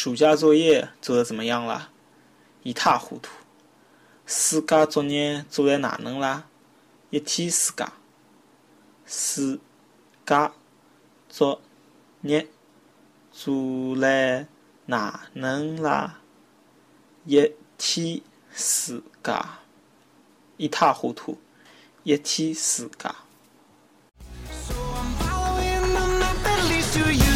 暑假作业做得怎么样了？一塌糊涂。暑假作业做得哪能啦？一天暑假，暑假作业做得哪能啦？一天暑假，一塌糊涂。一天暑假。So